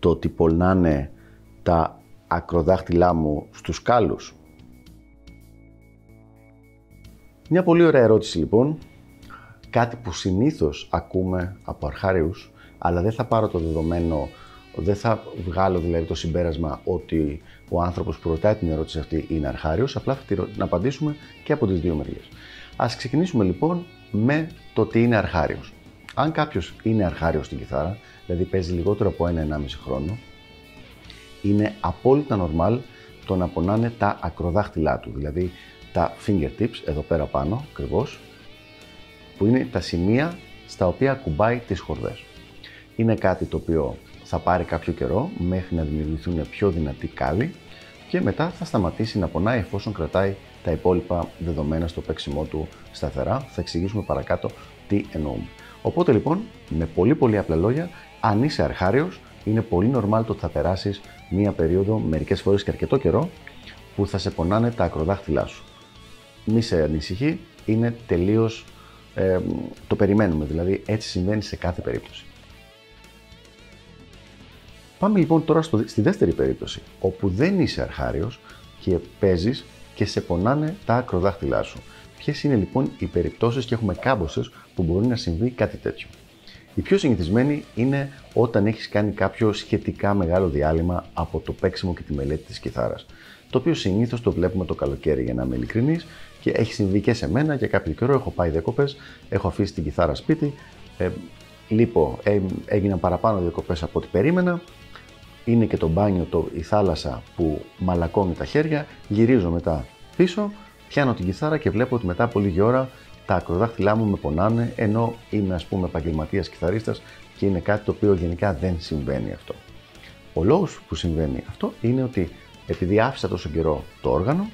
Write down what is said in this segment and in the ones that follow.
το ότι πολνάνε τα ακροδάχτυλά μου στους κάλους. Μια πολύ ωραία ερώτηση λοιπόν, κάτι που συνήθως ακούμε από αρχάριους, αλλά δεν θα πάρω το δεδομένο, δεν θα βγάλω δηλαδή το συμπέρασμα ότι ο άνθρωπος που ρωτάει την ερώτηση αυτή είναι αρχάριος, απλά θα την απαντήσουμε και από τις δύο μεριές. Ας ξεκινήσουμε λοιπόν με το τι είναι αρχάριος. Αν κάποιος είναι αρχάριος στην κιθάρα, δηλαδή παίζει λιγότερο από ένα-ενάμιση χρόνο, είναι απόλυτα normal το να πονάνε τα ακροδάχτυλά του, δηλαδή τα fingertips εδώ πέρα πάνω ακριβώς, που είναι τα σημεία στα οποία κουμπάει τις χορδές. Είναι κάτι το οποίο θα πάρει κάποιο καιρό μέχρι να δημιουργηθούν πιο δυνατοί κάλλοι και μετά θα σταματήσει να πονάει εφόσον κρατάει τα υπόλοιπα δεδομένα στο παίξιμό του σταθερά. Θα εξηγήσουμε παρακάτω τι εννοούμε. Οπότε λοιπόν, με πολύ πολύ απλά λόγια, αν είσαι αρχάριος, είναι πολύ normal το ότι θα περάσεις μία περίοδο, μερικές φορές και αρκετό καιρό, που θα σε πονάνε τα ακροδάχτυλά σου. Μη σε ανησυχεί, είναι τελείως, ε, το περιμένουμε, δηλαδή έτσι συμβαίνει σε κάθε περίπτωση. Πάμε λοιπόν τώρα στο, στη δεύτερη περίπτωση, όπου δεν είσαι αρχάριος και παίζεις και σε πονάνε τα ακροδάχτυλά σου. Ποιες είναι λοιπόν οι περιπτώσεις και έχουμε κάμποσε που μπορεί να συμβεί κάτι τέτοιο; Η πιο συνηθισμένη είναι όταν έχεις κάνει κάποιο σχετικά μεγάλο διάλειμμα από το παίξιμο και τη μελέτη της κιθάρας. Το οποίο συνήθως το βλέπουμε το καλοκαίρι για να είμαι ειλικρινής και έχει συμβεί και σε μένα για κάποιο καιρό. Έχω πάει διακοπές, έχω αφήσει την κιθάρα σπίτι, ε, λείπω, ε, έγιναν παραπάνω διακοπές από ό,τι περίμενα. Είναι και το μπάνιο, το, η θάλασσα που μαλακώνει τα χέρια. Γυρίζω μετά πίσω πιάνω την κιθάρα και βλέπω ότι μετά από λίγη ώρα τα ακροδάχτυλά μου με πονάνε, ενώ είμαι ας πούμε επαγγελματίας κιθαρίστας και είναι κάτι το οποίο γενικά δεν συμβαίνει αυτό. Ο λόγος που συμβαίνει αυτό είναι ότι επειδή άφησα τόσο καιρό το όργανο,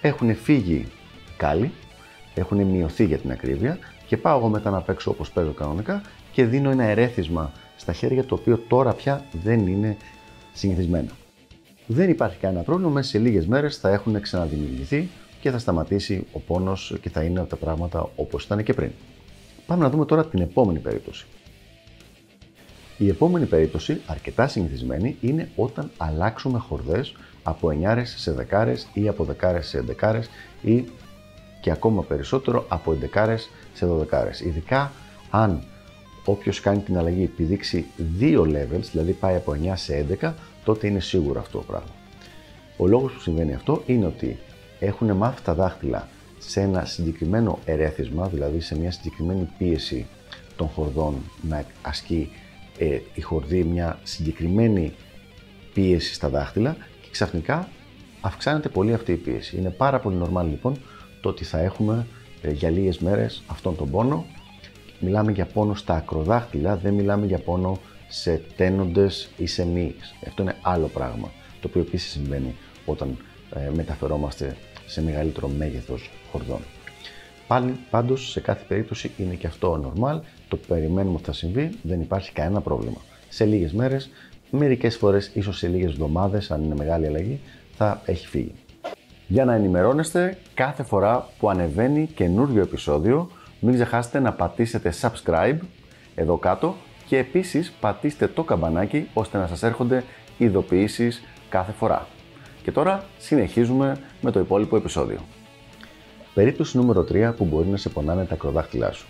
έχουν φύγει κάλλοι, έχουν μειωθεί για την ακρίβεια και πάω εγώ μετά να παίξω όπως παίζω κανονικά και δίνω ένα ερέθισμα στα χέρια το οποίο τώρα πια δεν είναι συνηθισμένο. Δεν υπάρχει κανένα πρόβλημα, μέσα σε λίγες μέρες θα έχουν ξαναδημιουργηθεί και θα σταματήσει ο πόνος και θα είναι τα πράγματα όπως ήταν και πριν. Πάμε να δούμε τώρα την επόμενη περίπτωση. Η επόμενη περίπτωση, αρκετά συνηθισμένη, είναι όταν αλλάξουμε χορδές από 9 σε δεκάρες ή από δεκάρες σε εντεκάρες ή και ακόμα περισσότερο από εντεκάρες σε δωδεκάρες. Ειδικά αν όποιος κάνει την αλλαγή επιδείξει δύο levels, δηλαδή πάει από 9 σε 11, τότε είναι σίγουρο αυτό το πράγμα. Ο λόγος που συμβαίνει αυτό είναι ότι έχουν μάθει τα δάχτυλα σε ένα συγκεκριμένο ερέθισμα, δηλαδή σε μια συγκεκριμένη πίεση των χορδών να ασκεί ε, η χορδή μια συγκεκριμένη πίεση στα δάχτυλα και ξαφνικά αυξάνεται πολύ αυτή η πίεση. Είναι πάρα πολύ normal λοιπόν το ότι θα έχουμε ε, για λίγες μέρες αυτόν τον πόνο. Μιλάμε για πόνο στα ακροδάχτυλα, δεν μιλάμε για πόνο σε τένοντες ή σε μύες. Αυτό είναι άλλο πράγμα, το οποίο επίσης συμβαίνει όταν ε, μεταφερόμαστε σε μεγαλύτερο μέγεθος χορδών. Πάλι, πάντως, σε κάθε περίπτωση είναι και αυτό normal, το περιμένουμε ότι θα συμβεί, δεν υπάρχει κανένα πρόβλημα. Σε λίγες μέρες, μερικές φορές, ίσως σε λίγες εβδομάδες, αν είναι μεγάλη αλλαγή, θα έχει φύγει. Για να ενημερώνεστε κάθε φορά που ανεβαίνει καινούριο επεισόδιο, μην ξεχάσετε να πατήσετε subscribe εδώ κάτω και επίσης πατήστε το καμπανάκι ώστε να σας έρχονται ειδοποιήσεις κάθε φορά. Και τώρα συνεχίζουμε με το υπόλοιπο επεισόδιο. Περίπτωση νούμερο 3 που μπορεί να σε πονάνε τα ακροδάχτυλά σου.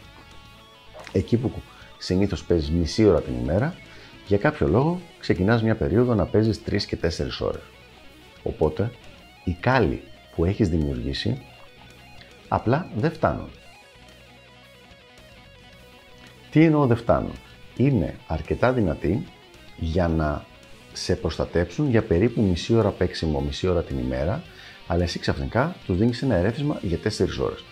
Εκεί που συνήθως παίζεις μισή ώρα την ημέρα, για κάποιο λόγο ξεκινάς μια περίοδο να παίζεις 3 και 4 ώρες. Οπότε, οι κάλλοι που έχεις δημιουργήσει απλά δεν φτάνουν. Τι εννοώ δεν φτάνουν; Είναι αρκετά δυνατοί για να σε προστατέψουν για περίπου μισή ώρα παίξιμο, μισή ώρα την ημέρα, αλλά εσύ ξαφνικά τους δίνεις ένα ερέθισμα για 4 ώρες.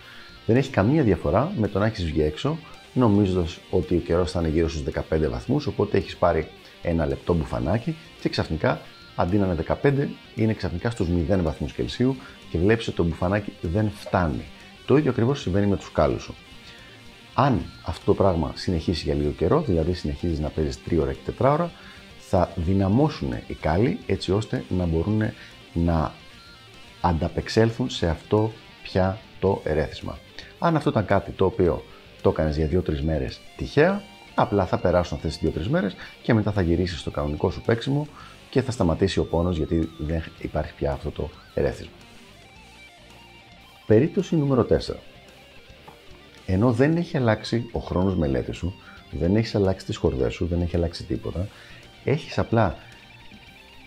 Δεν έχει καμία διαφορά με το να έχεις βγει έξω, νομίζοντας ότι ο καιρός θα είναι γύρω στους 15 βαθμούς, οπότε έχεις πάρει ένα λεπτό μπουφανάκι και και ξαφνικά αντί να είναι 15 είναι ξαφνικά στους 0 βαθμούς Κελσίου και βλέπεις ότι το μπουφανάκι δεν φτάνει. Το ίδιο ακριβώς συμβαίνει με τους κάλους σου. Αν αυτό το πράγμα συνεχίσει για λίγο καιρό, δηλαδή συνεχίζεις να παίζεις 3 ώρα και 4 ώρα, θα δυναμώσουν οι κάλοι έτσι ώστε να μπορούν να ανταπεξέλθουν σε αυτό πια το ερέθισμα. Αν αυτό ήταν κάτι το οποίο το έκανες για 2-3 μέρες τυχαία, απλά θα περάσουν αυτές τις 2-3 μέρες και μετά θα γυρίσεις στο κανονικό σου παίξιμο και θα σταματήσει ο πόνος γιατί δεν υπάρχει πια αυτό το ερέθισμα. Περίπτωση νούμερο 4. Ενώ δεν έχει αλλάξει ο χρόνος μελέτης σου, δεν έχεις αλλάξει τις χορδές σου, δεν έχει αλλάξει τίποτα, έχεις απλά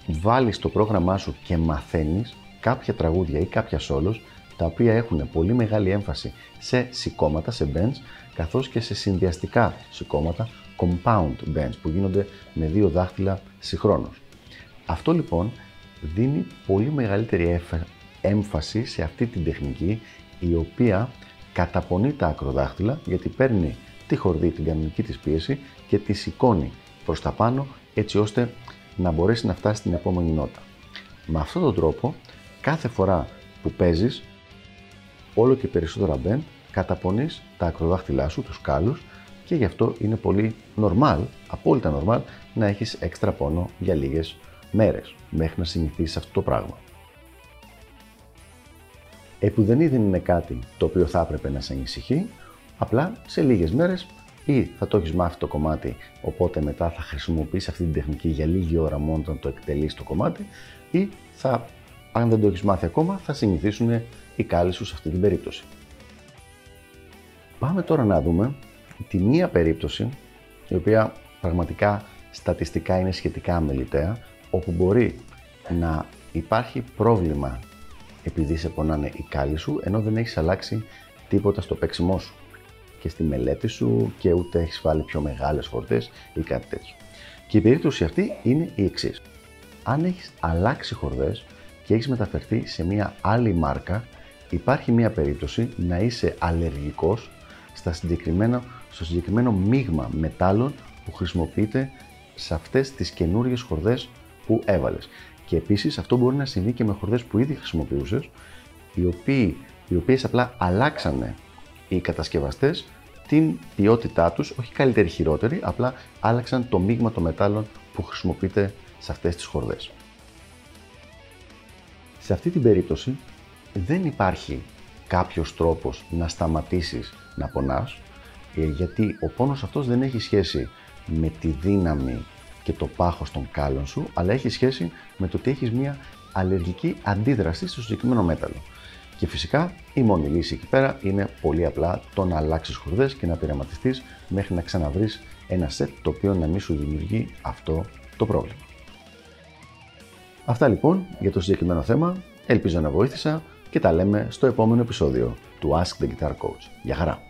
βάλεις στο πρόγραμμά σου και μαθαίνεις κάποια τραγούδια ή κάποια solos τα οποία έχουν πολύ μεγάλη έμφαση σε σηκώματα, σε bends, καθώς και σε συνδυαστικά σηκώματα, compound bends, που γίνονται με δύο δάχτυλα συγχρόνως. Αυτό λοιπόν δίνει πολύ μεγαλύτερη έμφαση σε αυτή την τεχνική, η οποία καταπονεί τα ακροδάχτυλα, γιατί παίρνει τη χορδή, την κανονική της πίεση και τη σηκώνει προς τα πάνω, έτσι ώστε να μπορέσει να φτάσει στην επόμενη νότα. Με αυτόν τον τρόπο, κάθε φορά που παίζεις, όλο και περισσότερα bend, καταπονείς τα ακροδάχτυλά σου, τους κάλους και γι' αυτό είναι πολύ normal, απόλυτα normal, να έχεις έξτρα πόνο για λίγες μέρες μέχρι να συνηθίσεις αυτό το πράγμα. Επουδενή δεν είναι κάτι το οποίο θα έπρεπε να σε ανησυχεί, απλά σε λίγες μέρες ή θα το έχεις μάθει το κομμάτι, οπότε μετά θα χρησιμοποιήσει αυτή την τεχνική για λίγη ώρα μόνο όταν το εκτελείς το κομμάτι, ή θα, αν δεν το έχεις μάθει ακόμα, θα συνηθίσουν οι κάλλοι σου σε αυτή την περίπτωση. Πάμε τώρα να δούμε τη μία περίπτωση, η οποία πραγματικά στατιστικά είναι σχετικά αμεληταία, όπου μπορεί να υπάρχει πρόβλημα επειδή σε πονάνε οι κάλλοι σου, ενώ δεν έχεις αλλάξει τίποτα στο παίξιμό σου και στη μελέτη σου και ούτε έχεις βάλει πιο μεγάλες χορδές ή κάτι τέτοιο. Και η περίπτωση αυτή είναι η εξής. Αν έχεις αλλάξει χορδές και έχεις μεταφερθεί σε μια άλλη μάρκα, υπάρχει μια περίπτωση να είσαι αλλεργικός στα συγκεκριμένα, στο συγκεκριμένο μείγμα μετάλλων που χρησιμοποιείται σε αυτές τις καινούριες χορδές που έβαλες. Και επίσης αυτό μπορεί να συμβεί και με χορδές που ήδη χρησιμοποιούσες, οι, οποίοι, οι οποίες απλά αλλάξανε οι κατασκευαστές την ποιότητά τους, όχι καλύτερη χειρότερη, απλά άλλαξαν το μείγμα των μετάλλων που χρησιμοποιείται σε αυτές τις χορδές. Σε αυτή την περίπτωση δεν υπάρχει κάποιος τρόπος να σταματήσεις να πονάς, ε, γιατί ο πόνος αυτός δεν έχει σχέση με τη δύναμη και το πάχος των κάλων σου, αλλά έχει σχέση με το ότι έχεις μια αλλεργική αντίδραση στο συγκεκριμένο μέταλλο. Και φυσικά η μόνη λύση εκεί πέρα είναι πολύ απλά το να αλλάξεις χορδές και να πειραματιστείς μέχρι να ξαναβρεις ένα σετ το οποίο να μην σου δημιουργεί αυτό το πρόβλημα. Αυτά λοιπόν για το συγκεκριμένο θέμα. Ελπίζω να βοήθησα και τα λέμε στο επόμενο επεισόδιο του Ask the Guitar Coach. Γεια χαρά!